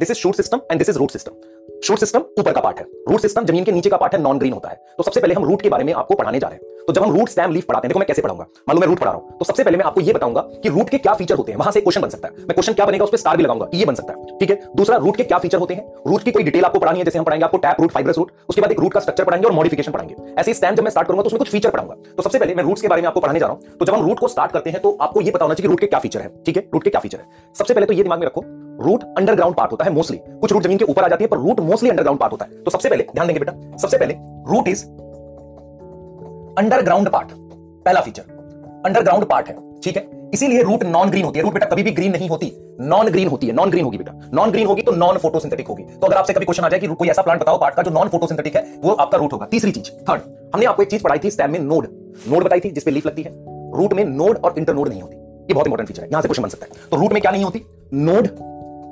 This is shoot system and this is root system shoot system ऊपर का part है। Root system ज़मीन के नीचे का पार्ट है नॉन ग्रीन होता है। तो सबसे पहले हम रूट के बारे में आपको पढ़ाने जा रहे हैं। तो जब हम रूट स्टैम लीफ पढ़ाते हैं, देखो मैं कैसे पढ़ाऊँगा। मालूम मैं रूट पढ़ा रहा हूँ तो सबसे पहले मैं आपको ये बताऊँगा कि रूट के क्या फीचर होते हैं। वहाँ से क्वेश्चन बन सकता है। मैं क्वेश्चन क्या बनेगा, उस पर स्टार भी लगाऊँगा, ये बन सकता है। ठीक है? दूसरा रूट के क्या फीचर होते हैं? रूट की कोई डिटेल आपको पढ़ानी है, जैसे हम पढ़ाएँगे आपको टैप रूट फाइब्रस रूट उसके बाद एक रूट का स्ट्रक्चर पढ़ाएँगे और मॉडिफिकेशन पढ़ाएँगे। ऐसे स्टैम जब मैं स्टार्ट करूँगा तो उसमें कुछ फीचर पढ़ाऊँगा। तो सबसे पहले मैं रूट्स के बारे में आपको पढ़ाने जा रहा हूँ। तो जब हम रूट को स्टार्ट करते हैं तो आपको ये पता होना चाहिए रूट के क्या फीचर है। ठीक है? रूट के क्या फीचर है। सबसे पहले तो ये दिमाग में रखो रूट अंडरग्राउंड पार्ट होता है मोस्टली कुछ रूट ज़मीन के ऊपर आ जाती है, पर रूट मोस्टली अंडरग्राउंड पार्ट होता है। तो सबसे पहले, ध्यान देंगे बेटा, सबसे पहले रूट इज़ अंडरग्राउंड पार्ट पहला फीचर अंडरग्राउंड पार्ट है, ठीक है? इसीलिए रूट नॉन ग्रीन होती है। रूट बेटा कभी भी ग्रीन नहीं होती। नॉन ग्रीन होती है। नॉन ग्रीन होगी बेटा। नॉन ग्रीन होगी तो नॉन फोटोसिंथेटिक होगी। तो अगर आपसे कभी क्वेश्चन आ जाए कि कोई ऐसा प्लांट बताओ पार्ट का जो नॉन फोटोसिंथेटिक है, वो आपका रूट होगा। तीसरी चीज़ थर्ड हमने आपको एक चीज़ पढ़ाई थी स्टैम में नोड नोड बताई थी, जिसपे लीफ लगती है। रूट में नोड और इंटर नोड नहीं होती। ये बहुत इंपॉर्टेंट फीचर है। यहाँ से क्वेश्चन बन सकता है। तो रूट में क्या नहीं होती? नोड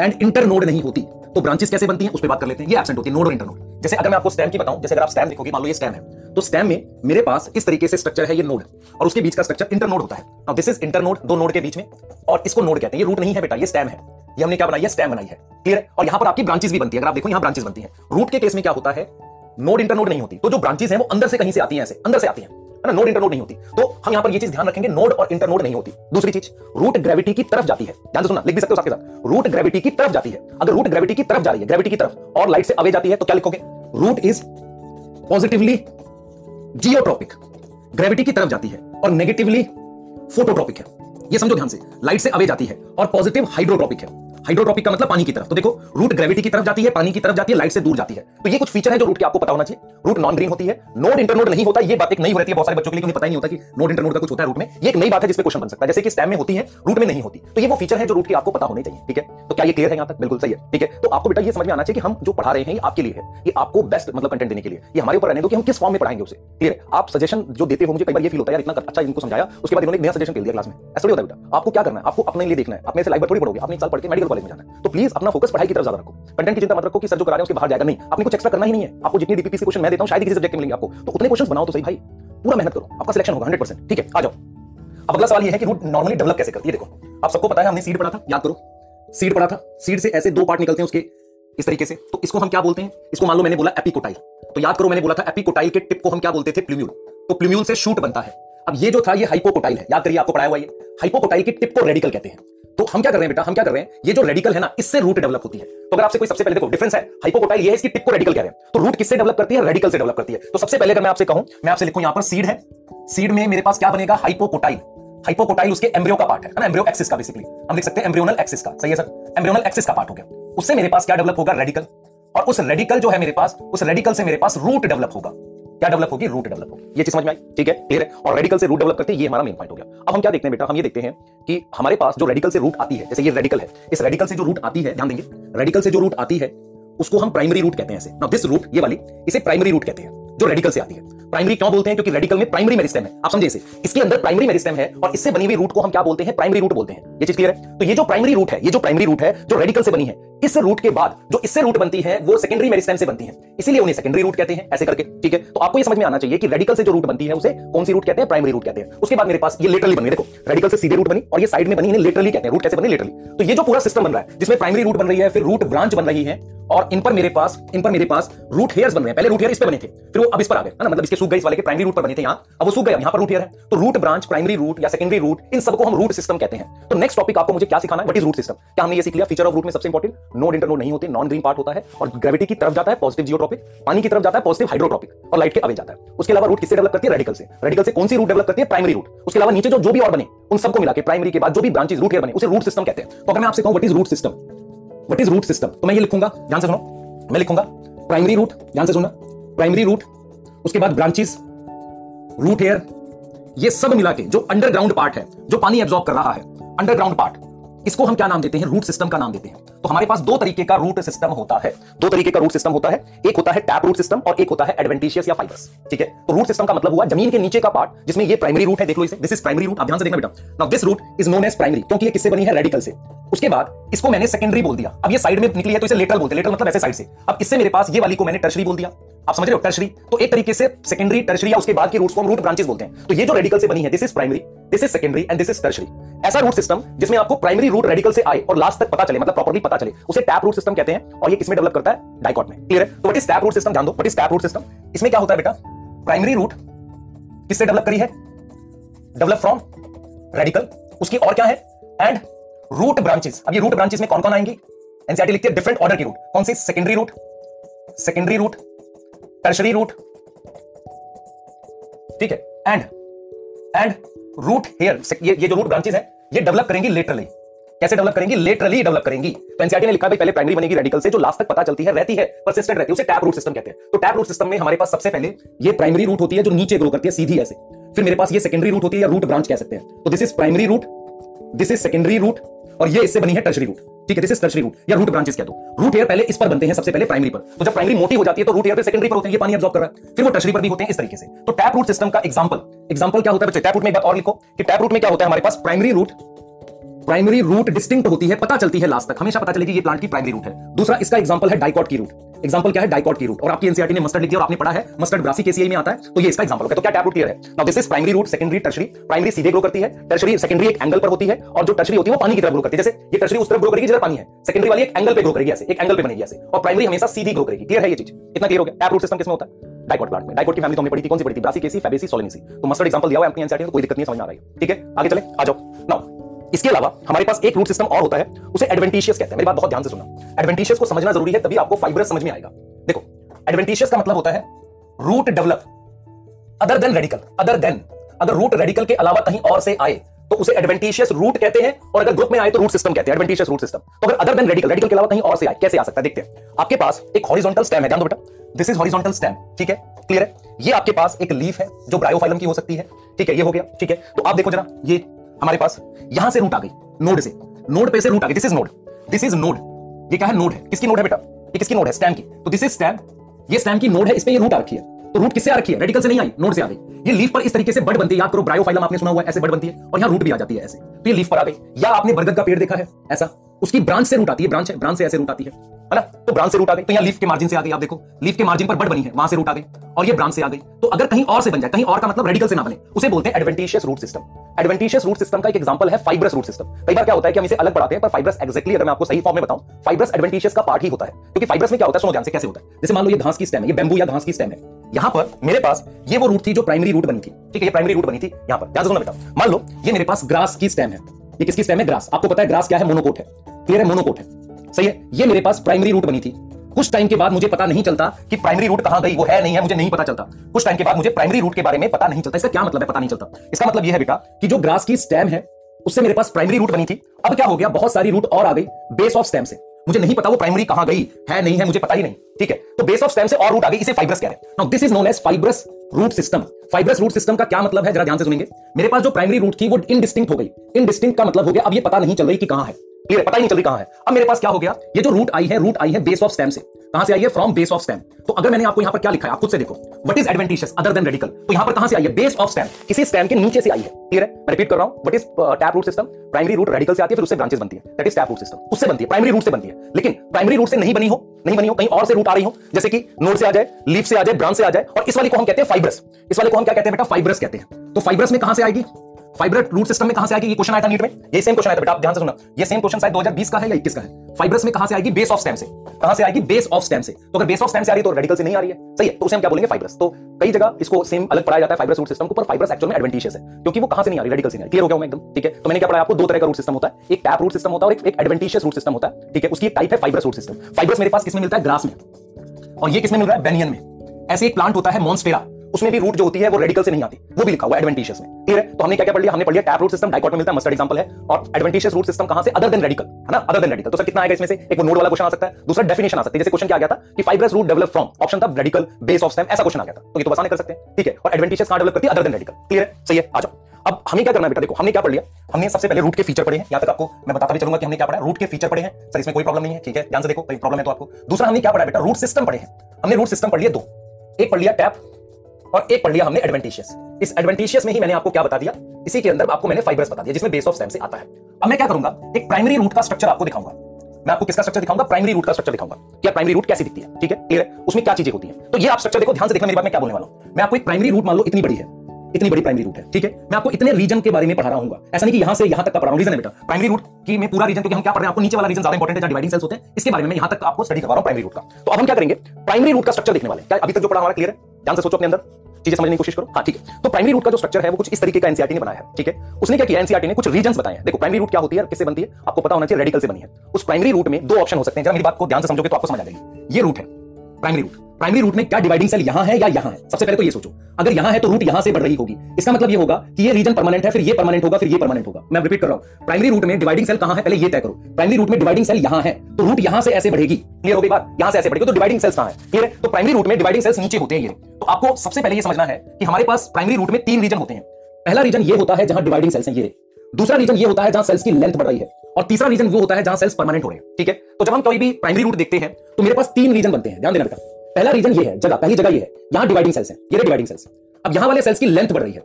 एंड इंटर नोड नहीं होती। तो ब्रांचेस कैसे बनती है, उस पर बात कर लेते हैं। ये एब्सेंट होती है नोड और इंटर नोड जैसे अगर मैं आपको स्टैम की बताऊँ, जैसे अगर आप स्टैम देखोगे, मान लो ये स्टैम है। तो स्टैम में मेरे पास इस तरीके से स्ट्रक्चर है, ये नोड और उसके बीच का स्ट्रक्चर इंटर नोड होता है। Now this is internode दो नोड के बीच में। और इसको नोड कहते हैं। ये रूट नहीं है बेटा, ये स्टैम है। ये हमने क्या बनाई है? स्टैम बनाई है। क्लियर है और यहाँ पर आपकी ब्रांचेस भी बनती है। अगर आप देखो, यहाँ ब्रांचेस बनती है। रूट के केस में क्या होता है? नोड इंटर नोड नहीं होती। तो जो ब्रांचेस हैं, वो अंदर से कहीं से आती हैं, ऐसे। अंदर से आती है। ना? नोड इंटर नोड नहीं होती। तो हम यहाँ पर ये चीज़ ध्यान रखेंगे। नोड और इंटर नोड नहीं होती। दूसरी चीज़ रूट ग्रेविटी की तरफ़ जाती है। ध्यान से सुनना। लिख भी सकते हो साथ के साथ। रूट ग्रेविटी की तरफ़ जाती है। अगर रूट ग्रेविटी की तरफ़ जा रही है ग्रेविटी की तरफ़, और लाइट से अवे जाती है तो क्या लिखोगे? Root is positively geotropic. Gravity की तरफ़ जाती है और नेगेटिवली फोटोट्रॉपिक है। ये समझो ध्यान से लाइट से अवे जाती है और पॉजिटिव हाइड्रोट्रॉपिक है। हाइड्रोट्रॉपिक का मतलब पानी की तरफ़। तो देखो रूट ग्रेविटी की तरफ़ जाती है, पानी की तरफ़ जाती है लाइट से दूर जाती है। तो ये कुछ फीचर है जो रूट के आपको पता होना चाहिए। रूट नॉन ग्रीन होती है नोड इंटरनोड नहीं होता, ये बात एक नई हो रहती है बहुत सारे बच्चों के लिए उन्हें पता ही नहीं होता कि नोड इंटरनोड का कुछ होता है रूट में। ये एक नई बात है जिसपे क्वेश्चन बन सकता है। जैसे कि स्टैम में होती है रूट में नहीं होती। तो ये वो फीचर है जो रूट की आपको पता होने चाहिए, ठीक है? तो क्या ये क्लियर है यहाँ तक? बिल्कुल सही है, ठीक है? तो आपको बेटा ये समझ में आना चाहिए कि हम जो पढ़ा रहे हैं आपके लिए है। ये आपको बेस्ट मतलब कंटेंट देने के लिए। ये हमारे ऊपर रहने दो कि हम किस फॉर्म में पढ़ाएँगे उसे क्लियर आप सजेशन जो देते हो मुझे कई बार ये फील होता है इतना अच्छा इनको समझाया, उसके बाद इन्होंने नया सजेशन दिया क्लास में। ऐसा होता है बेटा। आपको क्या करना है? आपको अपने लिए देखना है। अपने से लाइफ थोड़ी आपने साल पढ़ के मेडिकल कॉलेज में जाना है। तो प्लीज़ अपना फोकस पढ़ाई की तरफ़ ज़्यादा रखो। कंटेंट की चिंता मत रखो कि सर जो करा रहे हैं उसके बाहर जाएगा नहीं। आपने कुछ एक्स्ट्रा करना ही नहीं है। आपको जितनी डीपीपीसी क्वेश्चन मैं देता हूँ, शायद किसी सब्जेक्ट मिलेंगे आपको। तो उतने क्वेश्चन बनाओ तो सही। भाई, पूरा मेहनत करो। आपका सिलेक्शन होगा 100% ठीक है, आ जाओ। अब अगला सवाल ये है कि रूट नॉर्मली डेवलप कैसे करती है? देखो, आप सबको पता है, हमने सीड पढ़ा था, याद करो। सीड पढ़ा था। सीड से ऐसे दो पार्ट निकलते हैं उसके, इस तरीके से। तो इसको हम क्या बोलते हैं? इसको मान लो मैंने बोला एपिकोटाइल तो याद करो, मैंने बोला था एपिकोटाइल के टिप को हम क्या बोलते थे? प्लूम्यूल तो प्लूम्यूल से शूट बनता है। अब ये जो था, ये हाइपोकोटाइल है। याद करिए, आपको पढ़ाया हुआ ये। हाइपोकोटाइल के टिप को रेडिकल कहते हैं। तो हम क्या कर रहे हैं बेटा? हम क्या कर रहे हैं? ये जो रेडिकल है ना, इससे रूट डेवलप होती है। तो अगर आपसे कोई सबसे पहले देखो डिफरेंस है हाइपोकोटाइल ये है इसकी टिप को रेडिकल कह रहे हैं। तो रूट किससे डेवलप करती है? रेडिकल से डेवलप करती है। तो सबसे पहले अगर मैं आपसे कहूँ, मैं आपसे लिखूं यहाँ पर सीड है। सीड में मेरे पास क्या बनेगा? हाइपोकोटाइल हाइपोकोटाइल उसके एम्ब्रियो का पार्ट है। ना? एम्ब्रियो एक्सिस का बेसिकली हम लिख सकते हैं एम्ब्रियोनल एक्सिस का। सही है सर एम्ब्रियोनल एक्सिस का पार्ट हो गया। उससे मेरे पास क्या डेवलप होगा? रेडिकल और उस रेडिकल जो है मेरे पास, उस रेडिकल से मेरे पास रूट डेवलप होगा। क्या डेवलप होगी? रूट डेवलप होगी। ये चीज़ समझ में आई? ठीक है? क्लियर है? और रेडिकल से रूट डेवलप करते हैं ये हमारा मेन पॉइंट हो गया। अब हम क्या देखते हैं बेटा? हम ये देखते हैं कि हमारे पास जो रेडिकल से रूट आती है, जैसे ये रेडिकल है, इस रेडिकल से जो रूट आती है, ध्यान देंगे रेडिकल से जो रूट आती है, उसको हम प्राइमरी रूट कहते हैं ऐसे। दिस रूट ये वाली, इसे प्राइमरी रूट कहते हैं, जो रेडिकल से आती है। प्राइमरी क्यों बोलते हैं? क्योंकि रेडिकल में प्राइमरी मेरिस्टेम है। आप समझे इसे। इसके अंदर प्राइमरी मेरिस्टेम है, और इससे बनी हुई रूट को हम क्या बोलते हैं? प्राइमरी रूट बोलते हैं। ये चीज़ क्लियर है? तो ये जो प्राइमरी रूट है, ये जो प्राइमरी रूट है, जो रेडिकल से बनी है इस रूट के बाद जो इससे रूट बनती है, वो सेकेंडरी मेरिस्टेम से बनती है। इसीलिए उन्हें सेकेंडरी रूट कहते हैं, ऐसे करके, ठीक है? तो आपको ये समझ में आना चाहिए कि रेडिकल से जो रूट बनती है, उसे कौन सी रूट कहते हैं? प्राइमरी रूट कहते हैं। उसके बाद मेरे पास ये लेटरली बनी, देखो रेडिकल से सीधे रूट बनी और ये साइड में बनी, इन्हें लेटरली कहते हैं। रूट कैसे बनी? लेटरली तो ये जो पूरा सिस्टम बन रहा है, जिसमें प्राइमरी रूट बन रही है, फिर रूट ब्रांच बन रही है, और इन पर मेरे पास, इन पर मेरे पास रूट हेयर्स बन रहे हैं। पहले रूट हेयर इस पे बने थे, फिर वो अब इस पर आ गए, है ना? मतलब इसके सूख गए इस वाले के प्राइमरी रूट पर बने थे यहाँ, अब वो सूख गए यहाँ पर रूट हेयर है। तो रूट ब्रांच प्राइमरी रूट या सेकेंडरी रूट इन सबको हम रूट सिस्टम कहते हैं। तो नेक्स्ट टॉपिक आपको मुझे क्या सिखाना है? वट इज़ रूट सिस्टम क्या हमने ये सीख लिया? फीचर ऑफ़ रूट में सबसे इंपॉर्टेंट नोड इंटर नोड नहीं होते नॉन ग्रीन पार्ट होता है और ग्रेविटी की तरफ़ जाता है पॉजिटिव जियोट्रॉपिक पानी की तरफ़ जाता है पॉजिटिव हाइड्रोट्रॉपिक और लाइट के अवे जाता है। उसके अलावा रूट किससे डेवलप करती है? रेडिकल से। रेडिकल से कौन सी रूट डेवलप करती है? प्राइमरी रूट उसके अलावा नीचे जो जो भी और बने, उन सबको मिला के प्राइमरी के बाद जो भी ब्रांचेस रूट हेयर बने, उसे रूट सिस्टम कहते हैं। तो अगर मैं आपसे कहूँ what is root system what is root system तो मैं ये लिखूँगा, ध्यान से सुनो। मैं लिखूँगा प्राइमरी रूट ध्यान से सुनना। प्राइमरी रूट उसके बाद ब्रांचेस रूट हेयर ये सब मिला के जो अंडरग्राउंड पार्ट है, जो पानी एब्जॉर्ब कर रहा है अंडरग्राउंड पार्ट इसको हम क्या नाम देते हैं? रूट सिस्टम का नाम देते हैं। तो हमारे पास दो तरीके का रूट सिस्टम होता है। दो तरीके का रूट सिस्टम होता है। एक होता है टैप रूट सिस्टम और एक होता है एडवेंटिशियस या फाइबर्स ठीक है? तो रूट सिस्टम का मतलब हुआ ज़मीन के नीचे का पार्ट जिसमें ये प्राइमरी रूट है, देख लो इसे। दिस इज़ प्राइमरी रूट आप ध्यान से देखना बेटा। Now this root is known as primary क्योंकि ये किससे बनी है? रेडिकल से। उसके बाद इसको मैंने सेकेंडरी बोल दिया। अब ये साइड में निकली है तो इसे लेटरल बोलते लेटरल मतलब ऐसे साइड से। अब इससे मेरे पास ये वाली को मैंने टर्शरी बोल दिया? आप समझ रहे हो? टर्शरी तो एक तरीके से सेकेंडरी टर्शरी या उसके बाद की रूट्स को हम रूट ब्रांचेस बोलते हैं। तो ये जो रेडिकल से बनी है this is primary this is secondary and this is tertiary ऐसा रूट सिस्टम जिसमें आपको प्राइमरी रूट रेडिकल से आए और लास्ट तक पता चले मतलब प्रॉपर्ली पता चले। उसे टैप रूट सिस्टम कहते हैं और ये किसमें डेवलप करता है? डाइकॉट में। क्लियर है? तो what is tap root system जान दो। What is tap root system इसमें क्या होता है बेटा? प्राइमरी रूट किससे डेवलप करी है? डेवलप फ्रॉम रेडिकल उसकी और क्या है? एंड रूट ब्रांचेस अब ये रूट ब्रांचेस में कौन कौन आएँगी एनसीआरटी लिखती है डिफरेंट ऑर्डर की रूट कौन सी? Secondary root secondary root tertiary root ठीक है? एंड एंड रूट हेयर ये ये जो रूट ब्रांचेस है, ये डेवलप करेंगी लेटरली कैसे डेवलप करेंगी? लेटरली डेवलप करेंगी। तो एनसीआरटी ने लिखा भाई, पहले प्राइमरी बनेगी रेडिकल से जो लास्ट तक पता चलती है, रहती है परसिस्टेंट रहती है, उसे टैप रूट सिस्टम कहते हैं। तो टैप रूट सिस्टम में हमारे पास सबसे पहले ये प्राइमरी रूट होती है जो नीचे ग्रो करती है, सीधी ऐसे। फिर मेरे पास ये सेकेंडरी रूट होती है या रूट ब्रांच कह सकते हैं। तो this is primary root this is secondary root और ये इससे बनी है टर्शरी रूट ठीक है दिस इज़ टर्शरी रूट या रूट ब्रांचेस कह दो। रूट हेयर पहले इस पर बनते हैं सबसे पहले प्राइमरी पर। तो जब प्राइमरी मोटी हो जाती है तो रूट हेयर पे सेकेंडरी पर होते हैं, ये पानी अब्सॉर्ब कर रहा है। फिर वो टर्शरी पर भी होते हैं इस तरीके से। तो टैप रूट सिस्टम का एग्जांपल एग्जांपल क्या होता है बच्चे? टैप रूट में एक बात और लिखो कि टैप रूट में क्या होता है? हमारे पास primary root primary root distinct होती है, पता चलती है लास्ट तक। हमेशा पता चलेगी ये प्लांट की प्राइमरी रूट है। दूसरा, इसका एग्जांपल है डाइकॉट की रूट एग्जांपल क्या है? डाइकॉट की रूट और आपकी एनसीआरटी ने मस्टर्ड लिख और आपने पढ़ा है मस्टर्ड ब्रासी केसीआई में आता है तो ये इसका एग्जांपल है। तो क्या टैप रूट क्लियर है? Now this is primary root secondary tertiary primary सीधे ग्रो करती है टर्शरी सेकेंडरी एक एंगल पर होती है, और जो टर्शरी होती है, वो पानी की तरफ़ ग्रो करती है। जैसे ये टर्शरी उस तरफ़ ग्रो करेगी जिधर पानी है। सेकेंडरी वाली एक एंगल पे ग्रो करेगी ऐसे, एक एंगल पे बनेगी ऐसे। और प्राइमरी हमेशा सीधी ग्रो करेगी। क्लियर है ये चीज़? इतना क्लियर हो गया? टैप रूट सिस्टम किसमें होता है? डाइकोट प्लांट में। डाइकोट की फैमिली तो हमने पढ़ी थी, कौन सी पढ़ी थी? ब्रासी केसी फेबेसी सोलेनिसी तो मस्टर्ड एग्जांपल दिया हुआ है अपनी एनसीआरटी में कोई दिक्कत नहीं समझ में आ रही है। ठीक है? आगे चले। आ जाओ। नाउ इसके अलावा हमारे पास एक रूट सिस्टम और होता है, उसे एडवेंटिशियस कहते हैं। मेरी बात बहुत ध्यान से सुनना। एडवेंटिशियस को समझना ज़रूरी है, तभी आपको फाइब्रस समझ में आएगा। देखो एडवेंटिशियस का मतलब होता है root develop other than radical other than अगर रूट रेडिकल के अलावा कहीं और से आए तो उसे एडवेंटिशियस रूट कहते हैं, और अगर ग्रुप में आए तो रूट सिस्टम कहते हैं एडवेंटिशियस रूट सिस्टम तो अगर अदर देन रेडिकल रेडिकल के अलावा कहीं और से आए, कैसे आ सकता है? देखते हैं। आपके पास एक हॉरिजॉन्टल स्टेम है, ध्यान दो बेटा। दिस इज़ हॉरिजॉन्टल स्टेम ठीक है? क्लियर है? ये आपके पास एक लीफ है, जो ब्रायोफाइलम की हो सकती है। ठीक है, ये हो गया, ठीक है? तो आप देखो जरा, ये हमारे पास यहाँ से रूट आ गई। नोड से। नोड पे से रूट आ गई। This is node this is node ये क्या है? नोड है। किसकी नोड है बेटा? ये किसकी नोड है? स्टैम की। तो दिस इज़ स्टैम ये स्टैम की नोड है। इस पे ये रूट आ रखी है। तो रूट किससे आ रखी है? रेडिकल से नहीं आई। नोड से आ गई। ये लीफ पर इस तरीके से बड बनती है। याद करो ब्रायोफाइलम आपने सुना हुआ है, ऐसे बड बनती है। और यहाँ रूट भी आ जाती है ऐसे। तो ये लीफ पर आ गई। या आपने बरगद का पेड़ देखा है? ऐसा। उसकी ब्रांच से रूट आती है, ब्रांच है, ब्रांच से ऐसे रूट आती है। ना? तो ब्रांच से रूट आ गई। तो यहाँ लीफ के मार्जिन से आ गई, आप देखो। लीफ के मार्जिन पर बड बनी है, वहाँ से रूट आ गई और ये ब्रांच से आ गई। तो अगर कहीं और से बन जाए, कहीं और का मतलब रेडिकल से ना बने, उसे बोलते हैं adventitious root system adventitious root system का एक एग्जांपल है फाइब्रस रूट सिस्टम कई बार क्या होता है कि हम इसे अलग पढ़ाते हैं, पर फाइब्रस एक्जेक्टली अगर मैं आपको सही फॉर्म में बताऊँ फाइब्रस एडवेंटिशियस का पार्ट ही होता है। क्योंकि फाइब्रस में क्या होता है, सुनो ध्यान से कैसे होता है। जैसे मान लो ये घास की स्टेम है, ये बेंबू या घास की स्टेम है। यहाँ पर मेरे पास ये वो रूट थी जो प्राइमरी रूट बनी थी। ठीक है, ये प्राइमरी रूट बनी थी यहाँ पर। ध्यान से सुनो बेटा। मान लो ये मेरे पास ग्रास की स्टेम है। ये किसकी स्टेम है? ग्रास आपको पता है ग्रास क्या है? मोनोकोट है। क्लियर मोनोकोट है। सही है? ये मेरे पास प्राइमरी रूट बनी थी। कुछ टाइम के बाद मुझे पता नहीं चलता कि प्राइमरी रूट कहाँ गई, वो है नहीं है, मुझे नहीं पता चलता। कुछ टाइम के बाद मुझे प्राइमरी रूट के बारे में पता नहीं चलता। इसका क्या मतलब है, पता नहीं चलता। इसका मतलब यह है बेटा कि जो ग्रास की स्टेम है, उससे मेरे पास प्राइमरी रूट बनी थी। अब क्या हो गया? बहुत सारी रूट और आ गई बेस ऑफ़ स्टेम से। मुझे नहीं पता वो प्राइमरी कहाँ गई, है नहीं है, मुझे पता ही नहीं, ठीक है? तो बेस ऑफ़ स्टेम से और रूट आ गई, इसे फाइब्रस कह रहे हैं। This is known as fibrous root system fibrous root system का क्या मतलब है? जरा ध्यान से सुनेंगे। मेरे पास जो प्राइमरी रूट थी, वो इनडिस्टिंक्ट हो गई। इनडिस्टिंक्ट का मतलब हो गया, अब ये पता नहीं चल रही कि कहाँ है। क्लियर पता ही नहीं चल रही कहाँ है। अब मेरे पास क्या हो गया? ये जो रूट आई है रूट आई है बेस ऑफ़ स्टेम से। कहाँ से आई है? फ्रॉम बेस ऑफ़ स्टेम तो अगर मैंने आपको यहाँ पर क्या लिखा है, आप खुद से देखो। What is adventitious other than radical तो यहाँ पर कहाँ से आई है? बेस ऑफ़ स्टेम किसी स्टेम के नीचे से आई है। क्लियर है? मैं रिपीट कर रहा हूँ। What is tap root system primary root radical से आती है, फिर उससे ब्रांचेस बनती है। That is tap root system उससे बनती है। प्राइमरी रूट से बनती है। लेकिन प्राइमरी रूट से नहीं बनी हो, नहीं बनी हो, कहीं और से रूट आ रही हो, जैसे कि नोड से आ जाए लीफ से आ जाए ब्रांच से आ जाए, और इस वाली को हम कहते हैं फाइब्रस इस वाले को हम क्या कहते हैं बेटा? फाइब्रस कहते हैं। तो फाइब्रस में कहाँ से आएगी? फाइब्रस रूट सिस्टम में कहाँ से आएगी? ये क्वेश्चन आया था नीट में। ये सेम क्वेश्चन आया था बेटा, आप ध्यान से सुनना। ये सेम क्वेश्चन शायद 2020 का है या 21 का है? फाइब्रस में कहाँ से आएगी? बेस ऑफ़ स्टेम से। कहाँ से आएगी? बेस ऑफ़ स्टेम से। तो अगर बेस ऑफ़ स्टेम से आ रही है तो रेडिकल से नहीं आ रही है। सही है तो उसे हम क्या बोलेंगे? फाइब्रस तो कई जगह इसको सेम अलग पढ़ाया जाता है फाइब्रस रूट सिस्टम को पर फाइब्रस एक्चुअल में एडवेंटिशियस है, क्योंकि वो कहाँ से नहीं आ रही? रेडिकल से नहीं क्लियर हो गया मैं एकदम। ठीक है? तो मैंने क्या पढ़ाया आपको? दो तरह का रूट सिस्टम होता है। एक टैप रूट सिस्टम होता है और एक एडवेंटिशियस रूट सिस्टम होता है। ठीक है? उसकी टाइप है फाइब्रस रूट सिस्टम फाइब्रस मेरे पास किसमें मिलता है? ग्रास में। और ये किसमें मिल रहा है? बेनियन में। ऐसे एक प्लांट होता है मॉन्स्टेरा उसमें भी रूट जो होती है वो रेडिकल से नहीं आती। वो भी लिखा हुआ एडवेंटिशियस में। क्लियर है? तो हमने क्या क्या पढ़ लिया? हमने पढ़ लिया टैप रूट सिस्टम डाइकॉट मिलता है मस्टर्ड एग्जांपल है। और एडवेंटिशियस रूट सिस्टम कहाँ से? अदर देन रेडिकल है ना? अदर देन रेडिकल तो सर कितना आएगा इसमें से? एक वो नोड वाला क्वेश्चन आ सकता है। दूसरा डेफिनेशन आ सकती है। जैसे क्वेश्चन क्या आ गया था? कि fibrous root develop from option था रेडिकल बेस ऑफ़ स्टेम ऐसा क्वेश्चन आ गया था। तो ये तो आसान कर सकते हैं। ठीक है? और एडवेंटिशियस कहाँ डेवलप करती है? अदर देन रेडिकल क्लियर है? सही है? आ जाओ। अब हमें क्या करना बेटा? देखो, हमने क्या पढ़ लिया? हमने सबसे पहले रूट के फीचर पढ़े हैं। यहाँ तक आपको मैं बताता भी चलूँगा कि हमने क्या पढ़ा रूट के फीचर पढ़े हैं। सर, इसमें कोई प्रॉब्लम नहीं है। ठीक है? ध्यान से देखो, कोई प्रॉब्लम है तो आपको। दूसरा हमने क्या पढ़ा बेटा? रूट सिस्टम पढ़े हैं। हमने रूट सिस्टम पढ़ लिया दो। एक पढ़ लिया टैप और एक पढ़ लिया हमने एडवेंटिशियस इस एडवेंटिशियस में ही मैंने आपको क्या बता दिया? इसी के अंदर आपको मैंने फाइब्रस बता दिया, जिसमें बेस ऑफ़ स्टेम से आता है। अब मैं क्या करूँगा? एक प्राइमरी रूट का स्ट्रक्चर आपको दिखाऊँगा। मैं आपको किसका स्ट्रक्चर दिखाऊँगा? प्राइमरी रूट का स्ट्रक्चर दिखाऊँगा। क्या प्राइमरी रूट कैसी दिखती है? ठीक है? क्लियर उसमें क्या चीज़ें होती है? तो ये आप स्ट्रक्चर देखो, ध्यान से देखो मेरी बात मैं क्या बोलने वाला हूँ। मैं आपको एक प्राइमरी रूट मान लो, इतनी बड़ी है। इतनी बड़ी प्राइमरी रूट है, ठीक है? मैं आपको इतने रीजन के बारे में पढ़ा रहा हूँ ऐसा नहीं कि यहाँ से यहाँ तक का पढ़ा रहा रीजन बेटा। प्राइमरी रूट की मैं पूरा रीजन क्योंकि हम क्या पढ़ रहे हैं? आपको नीचे वाला रीजन ज़्यादा है डिवाइडिंग सेल्स होते हैं, इसके बारे में यहाँ तक आपको स्टडी करवा रहा हूँ प्राइमरी रूट का। तो अब हम क्या करेंगे? प्राइमरी रूट का स्ट्रक्चर देखने वाले क्या अभी तक जो पढ़ा हमारा क्लियर है? ध्यान से सोचो अपने अंदर। चीज़ें समझने की कोशिश करो। हाँ ठीक है। तो प्राइमरी रूट का जो स्ट्रक्चर है, वो कुछ इस तरीके का एनसीआरटी ने बनाया है, ठीक है? उसने क्या किया? एनसीआरटी ने कुछ रीजन बताए हैं। देखो प्राइमरी रूट क्या होती है? किससे बनती है? आपको पता होना चाहिए रेडिकल से बनी है। उस प्राइमरी रूट में दो ऑप्शन हो सकते हैं। जब मेरी बात को ध्यान से समझोगे तो आपको समझ आ जाएगी। ये रूट है प्राइमरी रूट प्राइमरी रूट में क्या डिवाइडिंग सेल यहाँ है या यहाँ है? सबसे पहले तो ये सोचो। अगर यहाँ है तो रूट यहाँ से बढ़ रही होगी। इसका मतलब ये होगा कि ये रीजन परमानेंट है, फिर ये परमानेंट होगा, फिर ये परमानेंट होगा। मैं रिपीट कर रहा हूँ। प्राइमरी रूट में डिवाइडिंग सेल कहाँ है? पहले ये तय करो। प्राइमरी रूट में डिवाइडिंग सेल यहाँ है तो रूट यहाँ से ऐसे बढ़ेगी। क्लियर होगी बात? यहाँ से ऐसे बढ़ेगी तो डिवाइडिंग सेल्स कहाँ है? क्लियर तो प्राइमरी रूट में डिवाइडिंग सेल्स नीचे होते हैं ये। तो आपको सबसे पहले ये समझना है कि हमारे पास प्राइमरी रूट में तीन रीजन होते हैं। पहला रीजन ये होता है जहाँ डिवाइडिंग सेल्स हैं ये। दूसरा रीजन ये होता है जहाँ सेल्स की लेंथ बढ़ रही है। और तीसरा रीजन वो होता है जहाँ सेल्स परमानेंट हो रहे हैं। ठीक है? तो जब हम कोई भी प्राइमरी रूट देखते हैं तो मेरे पास तीन रीजन बनते हैं। ध्यान देना बेटा। पहला रीजन ये है, जगह, पहली जगह ये है, यहाँ डिवाइडिंग सेल्स है, ये डिवाइडिंग सेल्स अब यहाँ वाले सेल्स की लेंथ बढ़ रही है।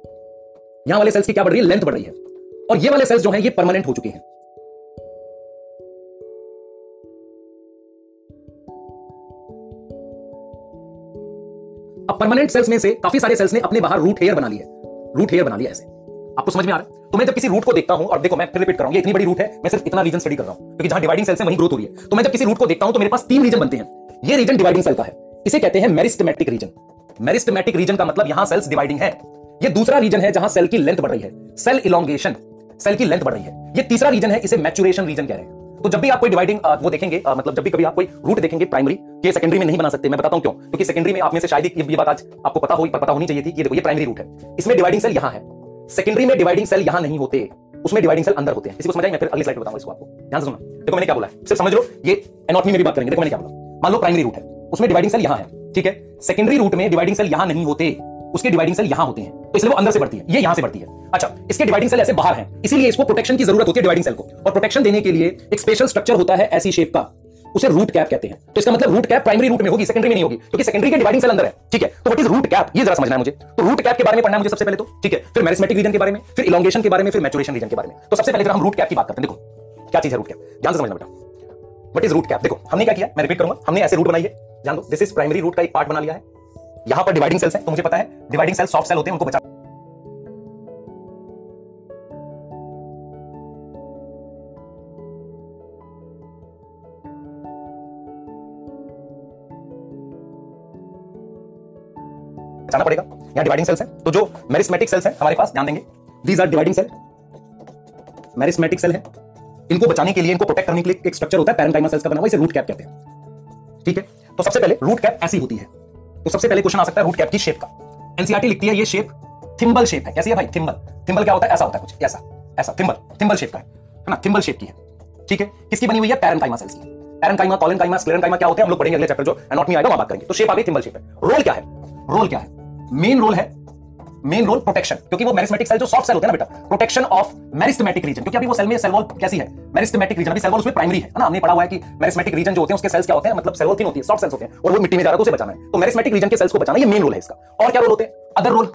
यहाँ वाले सेल्स की क्या बढ़ रही है? लेंथ बढ़ रही है। और ये वाले सेल्स जो है, ये परमानेंट हो चुके हैं। अब परमानेंट सेल्स में से काफ़ी सारे सेल्स ने अपने बाहर रूट हेयर बना लिया रूट हेयर बना लिया ऐसे। आपको समझ में आ रहा है? तो मैं जब किसी रूट को देखता हूँ, और देखो, मैं फिर रिपीट कर रहा ये इतनी बड़ी रूट है, मैं सिर्फ़ इतना रीजन स्टडी कर रहा हूँ, क्योंकि जहाँ डिवाइडिंग सेल्स है, वहीं ग्रोथ हो रही है। तो मैं जब किसी रूट को देखता हूँ तो मेरे पास तीन रीजन बनते हैं। ये रीजन डिवाइडिंग सेल का है। इसे कहते हैं मेरिस्टमेटिक रीजन। मेरिस्टमेटिक रीजन का मतलब यहाँ सेल्स डिवाइडिंग है। ये दूसरा रीजन है जहाँ सेल की लेंथ बढ़ रही है। सेल इलोंगेशन सेल की लेंथ बढ़ रही है। ये तीसरा रीजन है इसे मैचुरेशन रीजन कह रहे हैं। तो जब भी आप कोई डिवाइडिंग वो देखेंगे आ, मतलब जब भी कभी आप कोई रूट देखेंगे प्राइमरी के सेकेंडरी में नहीं बना सकते मैं बताता हूँ क्यों? क्योंकि सेकेंडरी में आप में से शायद ये बात आज आपको पता हो पर पता होनी चाहिए थी ये देखो ये प्राइमरी रूट है। इसमें डिवाइडिंग सेल यहाँ है। सेकेंडरी में डिवाइडिंग सेल यहाँ नहीं होते उसमें डिवाइडिंग सेल अंदर होते हैं। इसी को समझाएँगे मैं फिर अगली स्लाइड बताऊँगा इसको आपको। ध्यान से सुनना देखो मैंने क्या बोला सिर्फ़ समझ लो ये एनॉटमी में भी बात करेंगे। देखो मैंने क्या बोला। मान लो प्राइमरी रूट है। उसमें डिवाइडिंग सेल यहाँ है, ठीक है? सेकेंडरी रूट में डिवाइडिंग सेल यहाँ नहीं होते, उसके डिवाइडिंग सेल यहाँ होते हैं तो इसलिए वो अंदर से बढ़ती है, ये यहाँ से बढ़ती है। अच्छा इसके डिवाइडिंग सेल ऐसे बाहर हैं, इसीलिए इसको प्रोटेक्शन की ज़रूरत होती है डिवाइडिंग सेल को, और प्रोटेक्शन देने के लिए एक स्पेशल स्ट्रक्चर होता है ऐसी शेप का, उसे रूट कैप कहते हैं। तो इसका मतलब रूट कैप प्राइमरी रूट में होगी सेकेंडरी में नहीं होगी, क्योंकि सेकेंडरी के डिवाइडिंग सेल अंदर है, ठीक है? तो व्हाट इज़ रूट कैप ये जरा समझना है मुझे। तो रूट कैप के बारे में पढ़ना मुझे सबसे पहले तो ठीक है? फिर मेरिस्मेटिक रीजन के बारे में, फिर इलोंगेशन के बारे में, फिर मैचुरेशन रीजन के बारे में। तो सबसे पहले हम रूट कैप की बात करते हैं, देखो, क्या चीज़ है रूट कैप ध्यान से समझना बेटा। वट इज़ रूट कैप देखो, हमने क्या किया? मैं रिपीट करूँगा। हमने ऐसे रूट बनाई है। जान दो दिस इज़ प्राइमरी रूट का एक पार्ट बना लिया है। यहाँ पर डिवाइडिंग सेल्स है तो मुझे पता है डिवाइडिंग सेल सॉफ्ट सेल होते हैं, उनको बचा बचाना पड़ेगा। यहाँ डिवाइडिंग सेल्स है। तो जो मेरिस्मेटिक सेल्स है, हमारे पास, ध्यान देंगे। These are dividing cell meristematic cell है। इनको बचाने के लिए, इनको प्रोटेक्ट करने के लिए एक स्ट्रक्चर होता है पैरेंकाइमा सेल्स का बना हुआ इसे रूट कैप कहते हैं। ठीक है? तो सबसे पहले रूट कैप ऐसी होती है। तो सबसे पहले क्वेश्चन आ सकता है रूट कैप की शेप का। एनसीआरटी लिखती है ये शेप थिम्बल शेप है। कैसी है भाई? थिम्बल थिम्बल क्या होता है? ऐसा होता है कुछ। ऐसा। ऐसा। थिम्बल थिम्बल शेप का है। ना? थिम्बल शेप की है। ठीक है? किसकी बनी हुई है? पैरेंकाइमा सेल्स की। पैरेंकाइमा कॉलेनकाइमा स्क्लेरेनकाइमा क्या होते हैं? हम लोग पढ़ेंगे अगले चैप्टर जो एनाटॉमी आएगा वहाँ बात करेंगे। तो शेप आ गई थिम्बल शेप है रोल क्या है? रोल क्या है? मेन रोल है मेन रोल प्रोटेक्शन, क्योंकि वो मेरिस्मेटिक सेल जो सॉफ्ट सेल होते हैं ना बेटा, प्रोटेक्शन ऑफ़ मेरिस्टमेटिक रीजन क्योंकि अभी वो सेल में सेल वॉल कैसी है? मेरिस्टमेटिक रीजन अभी सेल वॉल उसमें प्राइमरी है ना? हमने पढ़ा हुआ है कि मेरिस्मेटिक रीजन जो होते हैं, उसके सेल्स क्या होते हैं? मतलब सेल वॉल थिन होती है सॉफ्ट सेल्स होते हैं, और वो मिट्टी में जा रहा है, उसे बचाना है। तो मेरिस्मेटिक रीजन के सेल्स को बचाना, ये मेन रोल है इसका। और क्या रोल होते हैं? अदर रोल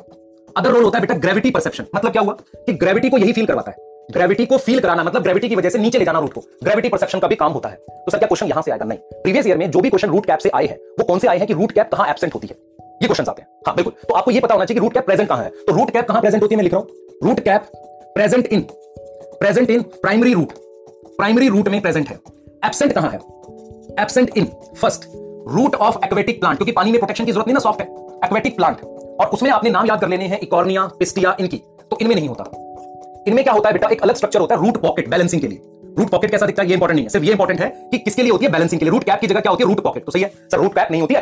अदर रोल होता है बेटा ग्रेविटी परसेप्शन मतलब क्या हुआ? कि ग्रेविटी को यही फील करवाता है। ग्रेविटी को फील कराना मतलब ग्रेविटी की वजह से नीचे ले जाना रूट को। ग्रेविटी परसेप्शन का भी काम होता है। तो सर, क्या क्वेश्चन यहाँ से आएगा? नहीं। प्रीवियस ईयर में जो भी क्वेश्चन रूट कैप से आए हैं, वो कौन से आए हैं कि रूट कैप कहाँ एब्सेंट होती है? ये क्वेश्चन आते हैं। हाँ बिल्कुल। तो आपको ये पता होना चाहिए कि रूट कैप प्रेजेंट कहाँ है। तो रूट कैप कहाँ प्रेजेंट होती है मैं लिख रहा हूँ। Root cap present in present in primary root primary root में प्रेजेंट है। एब्सेंट कहाँ है? Absent in first root of aquatic plant क्योंकि पानी में प्रोटेक्शन की ज़रूरत नहीं ना सॉफ्ट है। एक्वेटिक प्लांट और उसमें आपने नाम याद कर लेने हैं इकॉर्निया, पिस्टिया, इनकी। तो इनमें नहीं होता। इनमें क्या होता है बेटा? एक अलग स्ट्रक्चर होता है रूट पॉकेट बैलेंसिंग के लिए। रूट पॉकेट कैसा दिखता है? ये इंपॉर्टेंट नहीं है। सिर्फ़ ये इंपॉर्टेंट है कि किसके लिए होती है? बैलेंसिंग के लिए। रूट कैप की जगह क्या होती है? रूट पॉकेट तो सही है? सर रूट कैप नहीं होती है